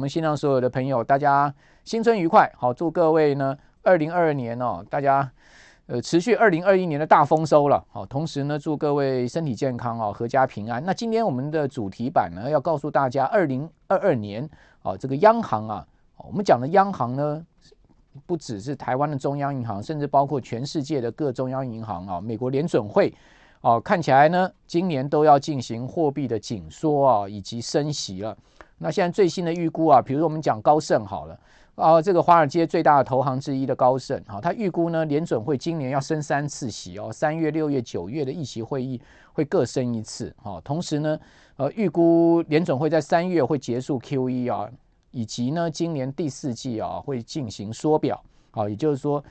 我们线上所有的朋友，大家新春愉快，好，祝各位呢，二零二二年哦，大家呃持续二零二一年的大丰收了，好，同时呢，祝各位身体健康哦，阖家平安。那今天我们的主题版呢，要告诉大家，二零二二年哦，这个央行啊，我们讲的央行呢，不只是台湾的中央银行，甚至包括全世界的各中央银行啊，美国联准会哦，看起来呢，今年都要进行货币的紧缩啊，以及升息了。那现在最新的预估啊，比如我们讲高盛好了，啊，这个华尔街最大的投行之一的高盛，哈，他预估呢，联准会今年要升三次息哦，三月、六月、九月的议息会议会各升一次，哈，同时呢，呃，预估联准会在三月会结束 QE 啊，以及呢，今年第四季啊会进行缩表，啊，也就是说，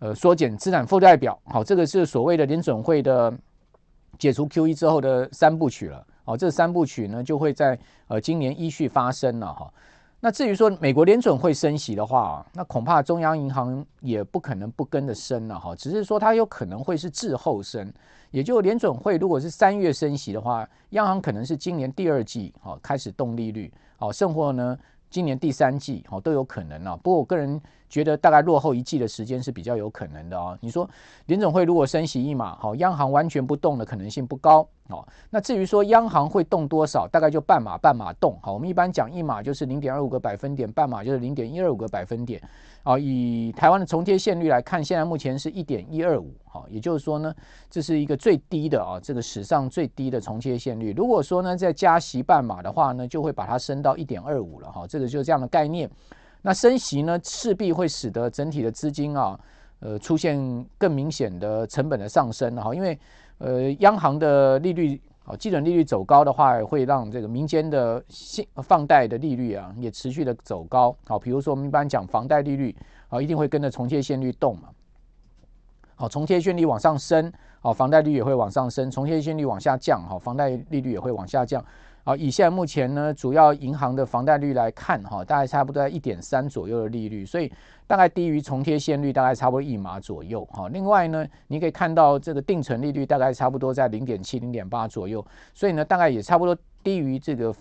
呃，缩减资产负债表，好，这个是所谓的联准会的解除 QE 之后的三部曲了。哦，这三部曲呢就会在呃今年依序发生了哈。那至于说美国联准会升息的话，那恐怕中央银行也不可能不跟着升了哈。只是说它有可能会是滞后升，也就联准会如果是三月升息的话，央行可能是今年第二季哦开始动利率哦，甚或呢今年第三季哦都有可能啊。不过我个人。觉得大概落后一季的时间是比较有可能的啊。你说联总会如果升息一码，好，央行完全不动的可能性不高哦。那至于说央行会动多少，大概就半码半码动。好，我们一般讲一码就是零点二五个百分点，半码就是零点一二五个百分点。啊，以台湾的重贴现率来看，现在目前是一点一二五。好，也就是说呢，这是一个最低的啊，这个史上最低的重贴现率。如果说呢再加息半码的话呢，就会把它升到一点二五了哈。这个就是这样的概念。那升息呢，势必会使得整体的资金啊，呃，出现更明显的成本的上升哈，因为呃，央行的利率啊，基准利率走高的话，会让这个民间的信放贷的利率啊，也持续的走高。好，比如说我们一般讲房贷利率啊，一定会跟着重贴现率动嘛。好，重贴现率往上升，好，房贷率也会往上升；重贴现率往下降，好，房贷利率也会往下降。好，以现在目前呢，主要银行的房贷率来看，哈，大概差不多在一点三左右的利率，所以大概低于重贴现率，大概差不多一码左右，哈。另外呢，你可以看到这个定存利率大概差不多在零点七、零点八左右，所以呢，大概也差不多低于这个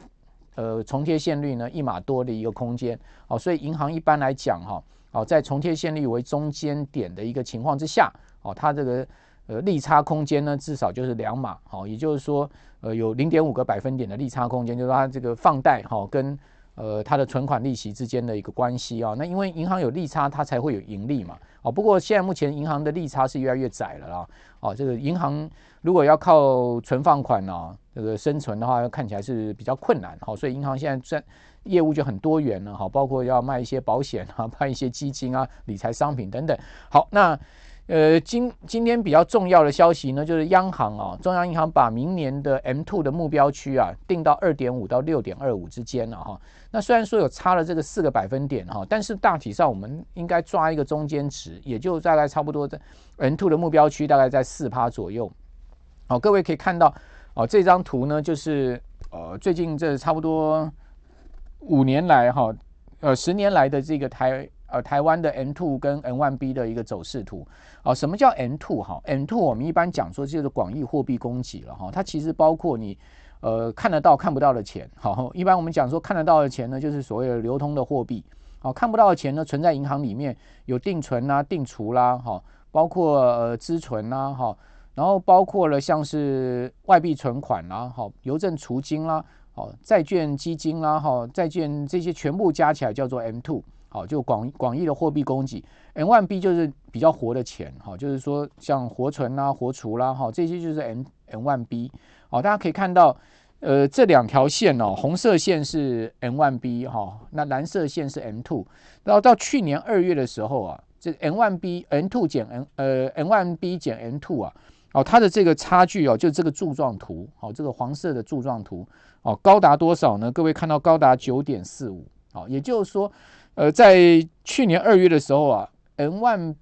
呃重贴现率呢一码多的一个空间，好，所以银行一般来讲，哈，好，在重贴现率为中间点的一个情况之下，哦，它这个。呃，利差空间呢，至少就是两码，好，也就是说，呃，有零点五个百分点的利差空间，就是它这个放贷哈跟呃它的存款利息之间的一个关系啊。那因为银行有利差，它才会有盈利嘛。哦，不过现在目前银行的利差是越来越窄了啦。哦，这个银行如果要靠存放款呢，这个生存的话，看起来是比较困难。好，所以银行现在在业务就很多元了。好，包括要卖一些保险啊，卖一些基金啊，理财商品等等。好，那。呃，今今天比较重要的消息呢，就是央行啊，中央银行把明年的 M two 的目标区啊定到二点五到六点二五之间了哈。那虽然说有差了这个四个百分点哈，但是大体上我们应该抓一个中间值，也就大概差不多在 M two 的目标区大概在四趴左右。好，各位可以看到哦，这张图呢就是呃最近这差不多五年来哈，呃十年来的这个台。呃，台湾的 M two 跟 M one B 的一个走势图啊，什么叫 M two 哈？M two 我们一般讲说就是广义货币供给了哈，它其实包括你呃看得到看不到的钱，好，一般我们讲说看得到的钱呢，就是所谓的流通的货币，好，看不到的钱呢，存在银行里面有定存啦、定储啦，哈，包括呃资存啦，哈，然后包括了像是外币存款啦，哈，邮政储金啦，好，债券基金啦，哈，债券这些全部加起来叫做 M two。好，就广广义的货币供给，M1B 就是比较活的钱，哈，就是说像活存啦、活储啦，哈，这些就是 M M1B。好，大家可以看到，呃，这两条线哦，红色线是 M1B 哈，那蓝色线是 M2。然后到去年二月的时候啊，这 M1B M2 减 M 呃 M1B 减 M2 啊，哦，它的这个差距哦，就这个柱状图，好，这个黄色的柱状图，哦，高达多少呢？各位看到高达九点四五，好，也就是说。呃，在去年二月的时候啊，N one，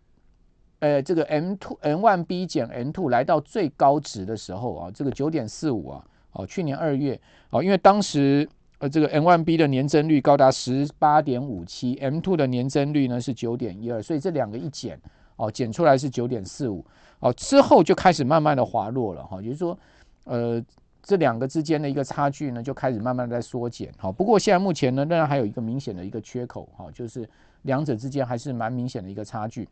呃，这个 M two，N one B 减 M two 来到最高值的时候啊，这个九点四五啊，哦，去年二月哦，因为当时呃，这个 N one B 的年增率高达十八点五七，M two 的年增率呢是九点一二，所以这两个一减哦，减出来是九点四五哦，之后就开始慢慢的滑落了哈，也就是说，呃。这两个之间的一个差距呢，就开始慢慢在缩减。好，不过现在目前呢，仍然还有一个明显的一个缺口。好，就是两者之间还是蛮明显的一个差距。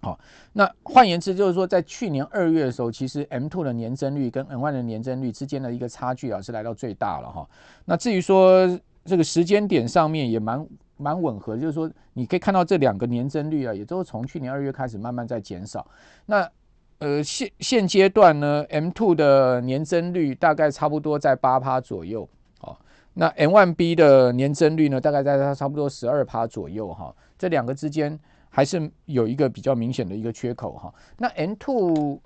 好，那换言之，就是说，在去年二月的时候，其实 M2 的年增率跟 M1 的年增率之间的一个差距啊，是来到最大了哈。那至于说这个时间点上面也蛮蛮吻合，就是说你可以看到这两个年增率啊，也都是从去年二月开始慢慢在减少。那呃，现现阶段呢，M2 的年增率大概差不多在八趴左右，哦，那 M1B 的年增率呢，大概在它差不多十二趴左右，哈，这两个之间还是有一个比较明显的一个缺口，哈。那 M2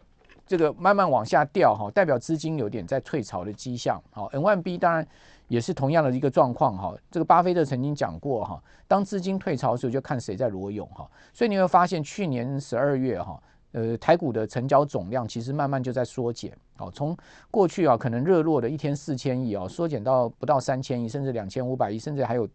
这个慢慢往下掉，哈，代表资金有点在退潮的迹象，好，M1B 当然也是同样的一个状况，哈。这个巴菲特曾经讲过，哈，当资金退潮的时候，就看谁在裸泳，哈。所以你会发现，去年十二月，哈。呃，台股的成交总量其实慢慢就在缩减，好，从过去啊可能热络的一天四千亿哦，缩减到不到三千亿，甚至两千五百亿，甚至还有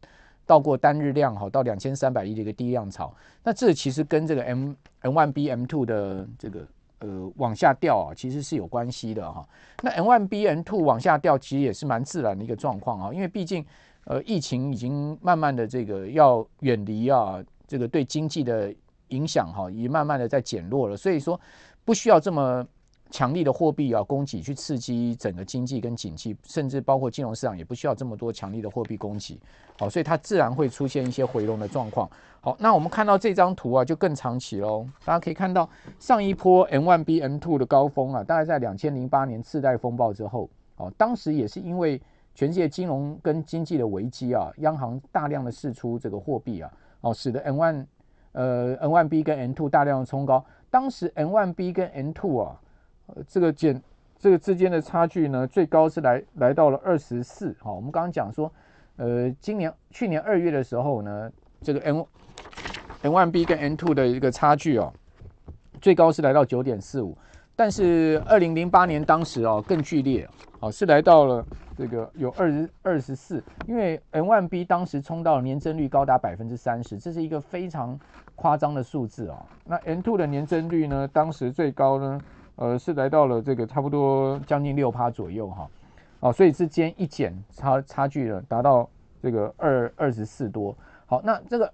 到过单日量哈到两千三百亿的一个低量潮。那这其实跟这个 M M1B M2 的这个呃往下掉啊，其实是有关系的哈。那 M1B M2 往下掉，其实也是蛮自然的一个状况啊，因为毕竟呃疫情已经慢慢的这个要远离啊，这个对经济的。影响哈，也慢慢的在减弱了，所以说不需要这么强力的货币啊供给去刺激整个经济跟景气，甚至包括金融市场也不需要这么多强力的货币供给，好，所以它自然会出现一些回笼的状况。好，那我们看到这张图啊，就更长期喽。大家可以看到上一波 M1B M2 的高峰啊，大概在两千零八年次贷风暴之后，哦，当时也是因为全世界金融跟经济的危机啊，央行大量的释出这个货币啊，哦，使得 M1 呃，M1B 跟 M2 大量的冲高，当时 M1B 跟 M2 啊，呃，这个减这个之间的差距呢，最高是来来到了二十四。好，我们刚刚讲说，呃，今年去年二月的时候呢，这个 M M1B 跟 M2 的一个差距哦，最高是来到九点四五，但是二零零八年当时哦更剧烈，哦是来到了。这个有二十二十四，因为 M1B 当时冲到年增率高达百分之三十，这是一个非常夸张的数字啊、哦。那 M2 的年增率呢，当时最高呢，呃，是来到了这个差不多将近六趴左右哈、哦。所以之间一减差差距呢，达到这个二二十四多。好，那这个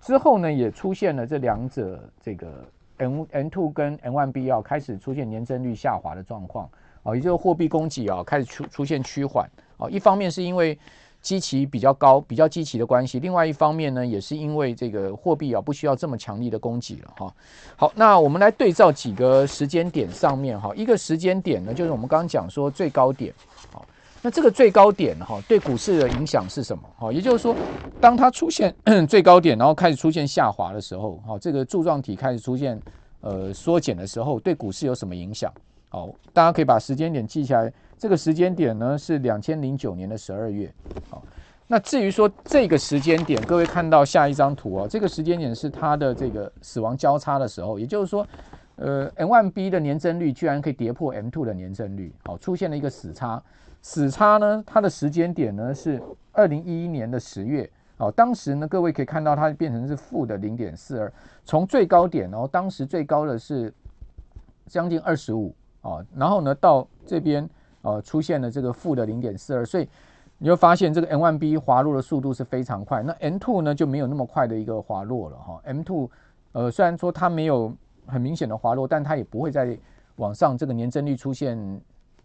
之后呢，也出现了这两者这个 M M2 跟 M1B 要开始出现年增率下滑的状况。哦，也就是货币供给啊开始出出现趋缓哦，一方面是因为基期比较高，比较基期的关系，另外一方面呢，也是因为这个货币啊不需要这么强力的供给了哈。好，那我们来对照几个时间点上面哈，一个时间点呢，就是我们刚刚讲说最高点，好，那这个最高点哈对股市的影响是什么？哈，也就是说，当它出现 最高点，然后开始出现下滑的时候，哈，这个柱状体开始出现呃缩减的时候，对股市有什么影响？好，大家可以把时间点记下来。这个时间点呢是两千零九年的十二月。好，那至于说这个时间点，各位看到下一张图哦，这个时间点是它的这个死亡交叉的时候，也就是说，呃，M1B 的年增率居然可以跌破 M2 的年增率，好，出现了一个死叉。死叉呢，它的时间点呢是二零一一年的十月。好，当时呢，各位可以看到它变成是负的零点四二，从最高点哦，当时最高的是将近二十五。哦，然后呢，到这边呃出现了这个负的零点四二，所以你会发现这个 M1B 滑落的速度是非常快。那 M2 呢就没有那么快的一个滑落了哈。M2 呃虽然说它没有很明显的滑落，但它也不会再往上这个年增率出现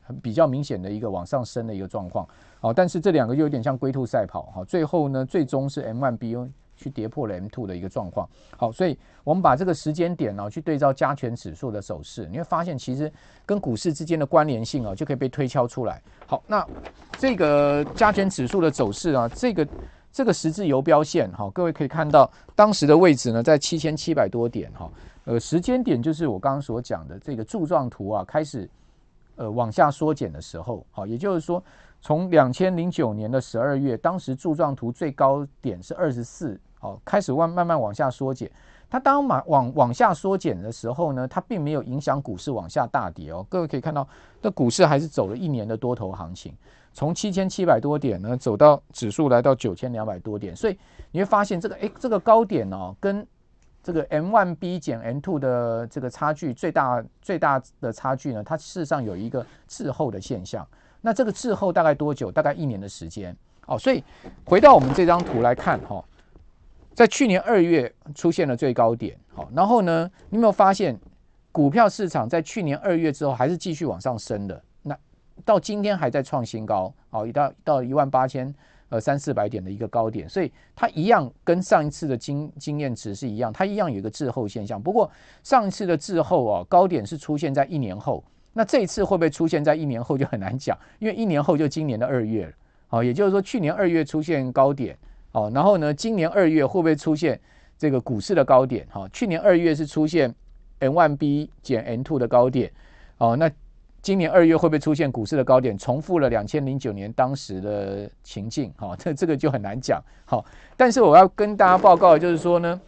很比较明显的一个往上升的一个状况。好，但是这两个就有点像龟兔赛跑哈。最后呢，最终是 M1B。去跌破了 M2 的一个状况，好，所以我们把这个时间点呢、去对照加权指数的走势，你会发现其实跟股市之间的关联性啊就可以被推敲出来。好，那这个加权指数的走势啊，这个这个十字游标线哈、各位可以看到当时的位置呢在七千七百多点哈、呃，时间点就是我刚刚所讲的这个柱状图啊开始呃往下缩减的时候，好，也就是说从两千零九年的十二月，当时柱状图最高点是二十四。好，开始慢慢慢往下缩减。它当往往往下缩减的时候呢，它并没有影响股市往下大跌哦。各位可以看到，这股市还是走了一年的多头行情，从七千七百多点呢，走到指数来到九千两百多点。所以你会发现这个诶，这个高点哦，跟这个 M one B 减 M two 的这个差距最大最大的差距呢，它事实上有一个滞后的现象。那这个滞后大概多久？大概一年的时间。哦，所以回到我们这张图来看，哈，在去年二月出现了最高点，好，然后呢，你有没有发现股票市场在去年二月之后还是继续往上升的？那到今天还在创新高，哦，一到到一万八千呃三四百点的一个高点，所以它一样跟上一次的经经验值是一样，它一样有一个滞后现象。不过上一次的滞后啊，高点是出现在一年后，那这一次会不会出现在一年后就很难讲，因为一年后就今年的二月了。好，也就是说，去年二月出现高点，哦，然后呢，今年二月会不会出现这个股市的高点？哈，去年二月是出现 M1B 减 M2 的高点，哦，那今年二月会不会出现股市的高点？重复了两千零九年当时的情境，哈，这这个就很难讲。好，但是我要跟大家报告就是说呢，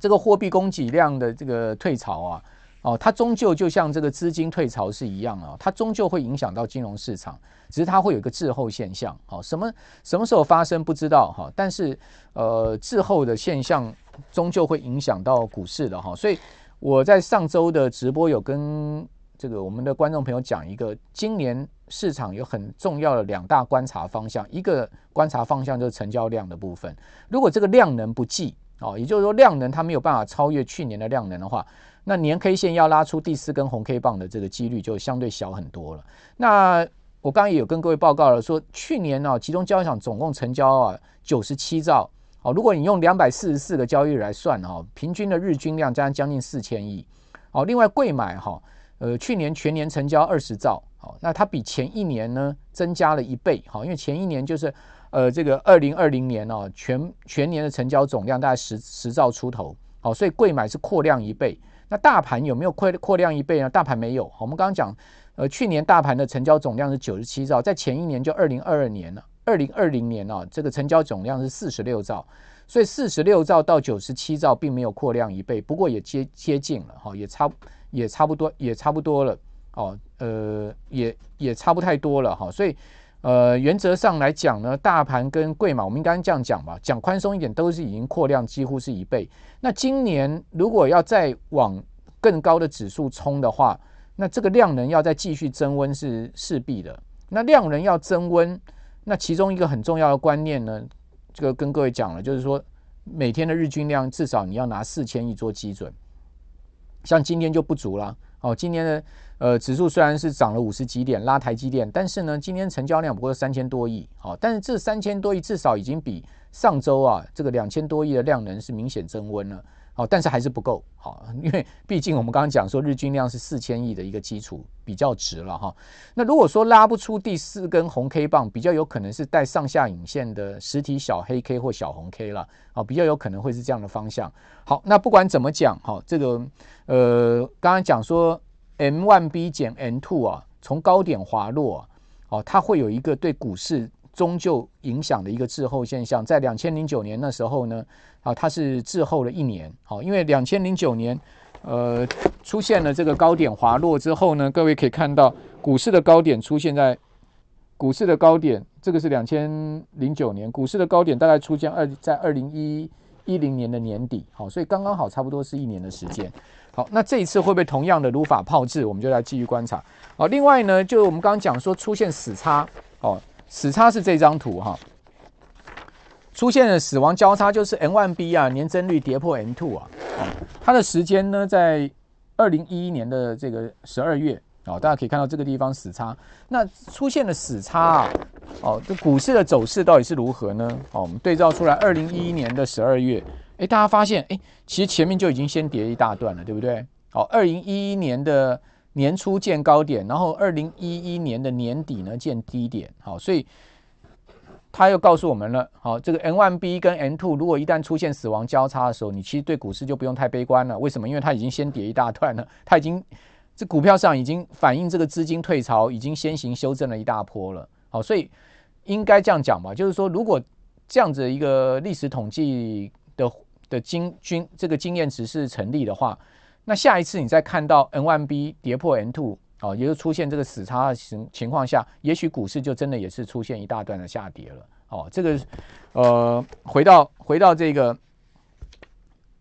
这个货币供给量的这个退潮啊。哦，它终究就像这个资金退潮是一样啊，它终究会影响到金融市场，只是它会有一个滞后现象。好，什么什么时候发生不知道哈，但是呃滞后的现象终究会影响到股市的哈。所以我在上周的直播有跟这个我们的观众朋友讲一个，今年市场有很重要的两大观察方向，一个观察方向就是成交量的部分，如果这个量能不济哦，也就是说量能它没有办法超越去年的量能的话。那年 K 线要拉出第四根红 K 棒的这个几率就相对小很多了。那我刚刚也有跟各位报告了，说去年呢、啊，集中交易场总共成交啊九十七兆。哦，如果你用两百四十四个交易日来算哈，平均的日均量将将近四千亿。哦，另外柜买哈，呃，去年全年成交二十兆。好，那它比前一年呢增加了一倍。好，因为前一年就是呃这个二零二零年哦，全全年的成交总量大概十十兆出头。好，所以柜买是扩量一倍。那大盘有没有扩扩量一倍呢？大盘没有。我们刚刚讲，呃，去年大盘的成交总量是九十七兆，在前一年就二零二二年了，二零二零年啊，这个成交总量是四十六兆，所以四十六兆到九十七兆并没有扩量一倍，不过也接接近了哈，也差也差不多也差不多了哦，呃，也也差不太多了哈，所以。呃，原则上来讲呢，大盘跟贵嘛，我们应该这样讲吧，讲宽松一点，都是已经扩量几乎是一倍。那今年如果要再往更高的指数冲的话，那这个量能要再继续增温是势必的。那量能要增温，那其中一个很重要的观念呢，这个跟各位讲了，就是说每天的日均量至少你要拿四千亿做基准，像今天就不足了。哦，今天的呃指数虽然是涨了五十几点，拉台积电，但是呢，今天成交量不过三千多亿，好，但是这三千多亿至少已经比上周啊这个两千多亿的量能是明显增温了，好，但是还是不够，好，因为毕竟我们刚刚讲说日均量是四千亿的一个基础比较值了哈，那如果说拉不出第四根红 K 棒，比较有可能是带上下影线的实体小黑 K 或小红 K 了，好，比较有可能会是这样的方向。好，那不管怎么讲，哈，这个。呃，刚刚讲说 M1B 减 M2 啊，从高点滑落，哦，它会有一个对股市终究影响的一个滞后现象。在两千零九年那时候呢，啊，它是滞后了一年，好，因为两千零九年，呃，出现了这个高点滑落之后呢，各位可以看到股市的高点出现在股市的高点，这个是两千零九年股市的高点，大概出现二在二零一一零年的年底，好，所以刚刚好差不多是一年的时间。好，那这一次会不会同样的如法炮制？我们就来继续观察。好，另外呢，就我们刚刚讲说出现死叉，哦，死叉是这张图哈，出现了死亡交叉，就是 M1B 啊，年增率跌破 M2 啊，它的时间呢在二零一一年的这个十二月，哦，大家可以看到这个地方死叉，那出现了死叉啊，哦，这股市的走势到底是如何呢？哦，我们对照出来，二零一一年的十二月。哎，大家发现，哎，其实前面就已经先跌一大段了，对不对？好，二零一一年的年初见高点，然后二零一一年的年底呢见低点，好，所以他又告诉我们了，好，这个 N one B 跟 N two 如果一旦出现死亡交叉的时候，你其实对股市就不用太悲观了。为什么？因为它已经先跌一大段了，它已经这股票上已经反映这个资金退潮，已经先行修正了一大波了。好，所以应该这样讲吧，就是说，如果这样子一个历史统计的。的经均这个经验值是成立的话，那下一次你再看到 M1B 跌破 n two 哦，也就出现这个死叉的情情况下，也许股市就真的也是出现一大段的下跌了哦。这个呃，回到回到这个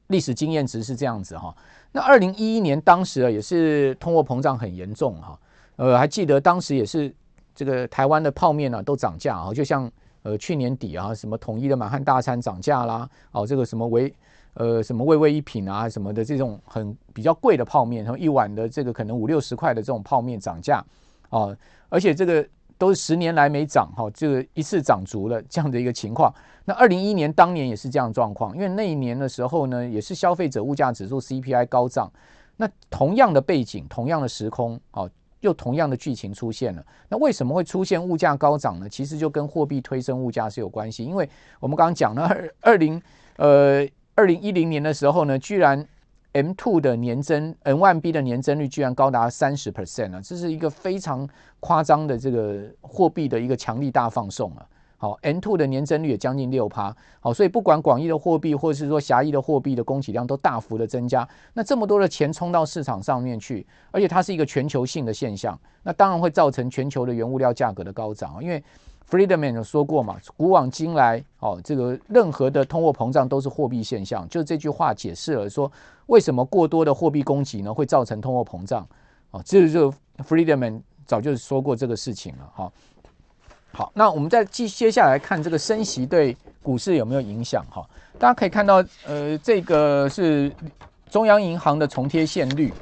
历史经验值是这样子哈。那二零一一年当时啊，也是通货膨胀很严重哈。呃，还记得当时也是这个台湾的泡面呢、啊、都涨价啊，就像呃去年底啊，什么统一的满汉大餐涨价啦，哦，这个什么维呃什么味味一品啊什么的这种很比较贵的泡面，然后一碗的这个可能五六十块的这种泡面涨价啊，而且这个都是十年来没涨哈，这个一次涨足了这样的一个情况。那二零一一年当年也是这样状况，因为那一年的时候呢，也是消费者物价指数 CPI 高涨，那同样的背景，同样的时空，哦。又同样的剧情出现了，那为什么会出现物价高涨呢？其实就跟货币推升物价是有关系。因为我们刚刚讲了二二零呃二零一零年的时候呢，居然 M two 的年增 N one B 的年增率居然高达三十 percent 啊，这是一个非常夸张的这个货币的一个强力大放送啊。好，M2 的年增率也将近六趴。好，所以不管广义的货币，或者是说狭义的货币的供给量都大幅的增加。那这么多的钱冲到市场上面去，而且它是一个全球性的现象，那当然会造成全球的原物料价格的高涨。因为 Friedman 有说过嘛，古往今来，哦，这个任何的通货膨胀都是货币现象。就这句话解释了说，为什么过多的货币供给呢会造成通货膨胀？哦，这就 Friedman 早就说过这个事情了，哈。好，那我们再接接下来看这个升息对股市有没有影响哈？大家可以看到，呃，这个是中央银行的重贴现率。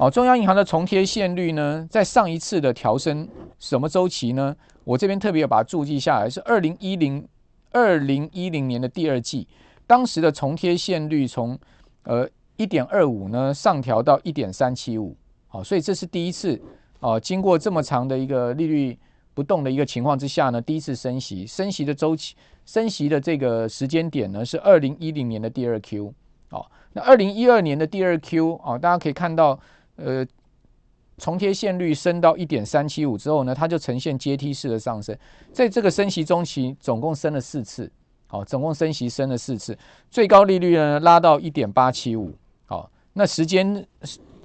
哦，中央银行的重贴现率呢，在上一次的调升什么周期呢？我这边特别有把它注记下来，是二零一零二零一零年的第二季，当时的重贴现率从呃一点二五呢上调到一点三七五。好，所以这是第一次哦，经过这么长的一个利率。不动的一个情况之下呢，第一次升息，升息的周期，升息的这个时间点呢是二零一零年的第二 Q，哦，那二零一二年的第二 Q，哦，大家可以看到，呃，重贴现率升到一点三七五之后呢，它就呈现阶梯式的上升，在这个升息周期总共升了四次，哦，总共升息升了四次，最高利率呢拉到一点八七五，哦，那时间。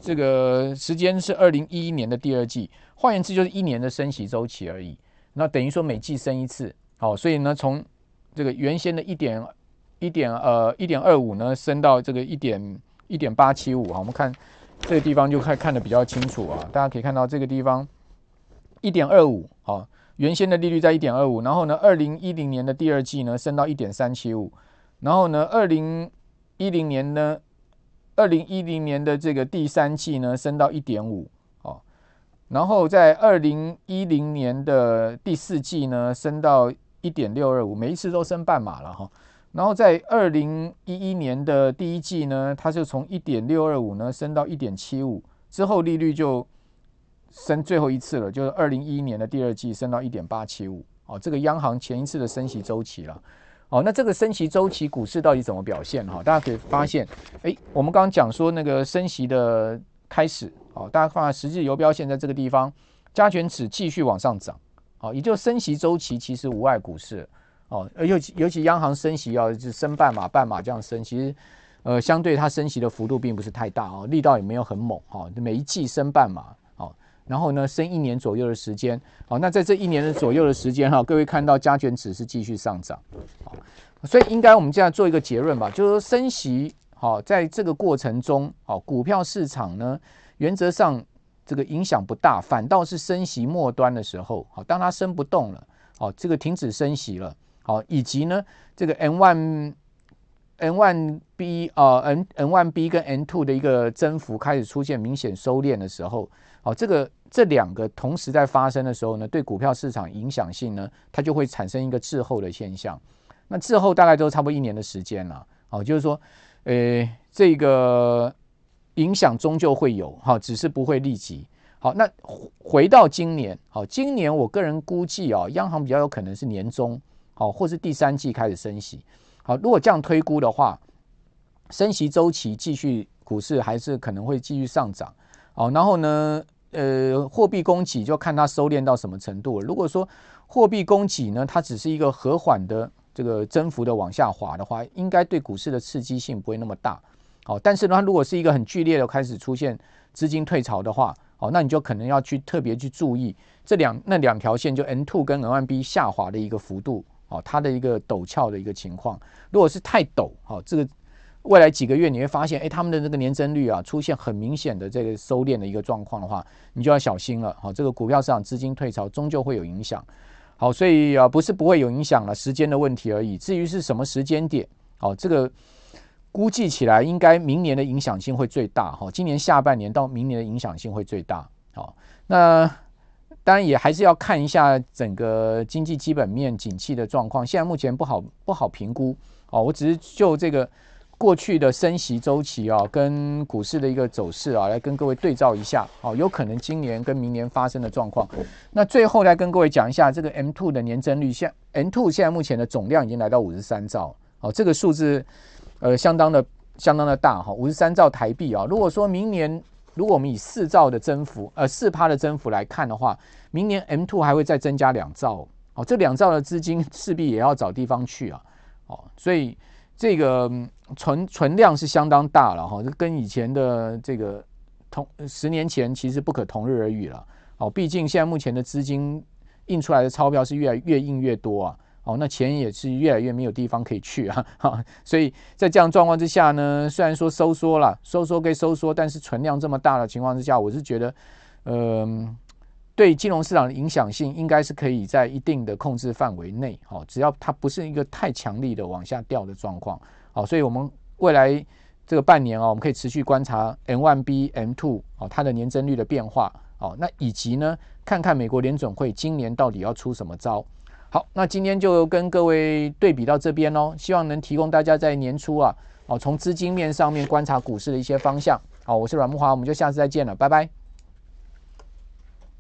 这个时间是二零一一年的第二季，换言之就是一年的升息周期而已。那等于说每季升一次，好，所以呢，从这个原先的一点一点呃一点二五呢，升到这个一点一点八七五啊。我们看这个地方就看看得比较清楚啊。大家可以看到这个地方一点二五啊，原先的利率在一点二五，然后呢，二零一零年的第二季呢升到一点三七五，然后呢，二零一零年呢。二零一零年的这个第三季呢，升到一点五哦，然后在二零一零年的第四季呢，升到一点六二五，每一次都升半码了哈。然后在二零一一年的第一季呢，它就从一点六二五呢升到一点七五，之后利率就升最后一次了，就是二零一一年的第二季升到一点八七五哦，这个央行前一次的升息周期了。哦，那这个升息周期股市到底怎么表现哈？大家可以发现，诶，我们刚刚讲说那个升息的开始，哦，大家看实际游标线在这个地方，加权指继续往上涨，哦，也就升息周期其实无碍股市，哦，尤其尤其央行升息要是升半码半码这样升，其实呃相对它升息的幅度并不是太大哦，力道也没有很猛哈，每一季升半码。然后呢，升一年左右的时间，好，那在这一年的左右的时间哈，各位看到加权指是继续上涨，好，所以应该我们这样做一个结论吧，就是说升息，好，在这个过程中，好，股票市场呢，原则上这个影响不大，反倒是升息末端的时候，好，当它升不动了，好，这个停止升息了，好，以及呢，这个 N one N one B 啊，N N one B 跟 N two 的一个增幅开始出现明显收敛的时候。好，这个这两个同时在发生的时候呢，对股票市场影响性呢，它就会产生一个滞后的现象。那滞后大概都差不多一年的时间了。好，就是说，呃，这个影响终究会有，好，只是不会立即。好，那回到今年，好，今年我个人估计啊，央行比较有可能是年中，好，或是第三季开始升息。好，如果这样推估的话，升息周期继续，股市还是可能会继续上涨。好，然后呢，呃，货币供给就看它收敛到什么程度了。如果说货币供给呢，它只是一个和缓的这个增幅的往下滑的话，应该对股市的刺激性不会那么大。好，但是呢，它如果是一个很剧烈的开始出现资金退潮的话，好，那你就可能要去特别去注意这两那两条线，就 N two 跟 N one B 下滑的一个幅度，哦，它的一个陡峭的一个情况。如果是太陡，好，这个未来几个月你会发现，哎，他们的那个年增率啊出现很明显的这个收敛的一个状况的话，你就要小心了。好，这个股票市场资金退潮终究会有影响。好，所以啊不是不会有影响了，时间的问题而已。至于是什么时间点，好，这个估计起来应该明年的影响性会最大。哈，今年下半年到明年的影响性会最大。好，那当然也还是要看一下整个经济基本面景气的状况。现在目前不好不好评估。哦，我只是就这个。过去的升息周期啊，跟股市的一个走势啊，来跟各位对照一下，哦，有可能今年跟明年发生的状况。那最后来跟各位讲一下这个 M two 的年增率，现 M two 现在目前的总量已经来到五十三兆，哦，这个数字呃相当的相当的大哈，五十三兆台币啊。如果说明年如果我们以四兆的增幅，呃四趴的增幅来看的话，明年 M two 还会再增加两兆，哦，这两兆的资金势必也要找地方去啊，哦，所以。这个存存量是相当大了哈，这跟以前的这个同十年前其实不可同日而语了。哦，毕竟现在目前的资金印出来的钞票是越来越印越多啊，哦，那钱也是越来越没有地方可以去啊，哈，所以在这样状况之下呢，虽然说收缩了，收缩归收缩，但是存量这么大的情况之下，我是觉得，嗯、对金融市场的影响性应该是可以在一定的控制范围内，好，只要它不是一个太强力的往下掉的状况，好，所以我们未来这个半年啊，我们可以持续观察 M1B、M2 哦，它的年增率的变化，哦，那以及呢，看看美国联准会今年到底要出什么招。好，那今天就跟各位对比到这边哦，希望能提供大家在年初啊，哦，从资金面上面观察股市的一些方向。好，我是阮木华，我们就下次再见了，拜拜。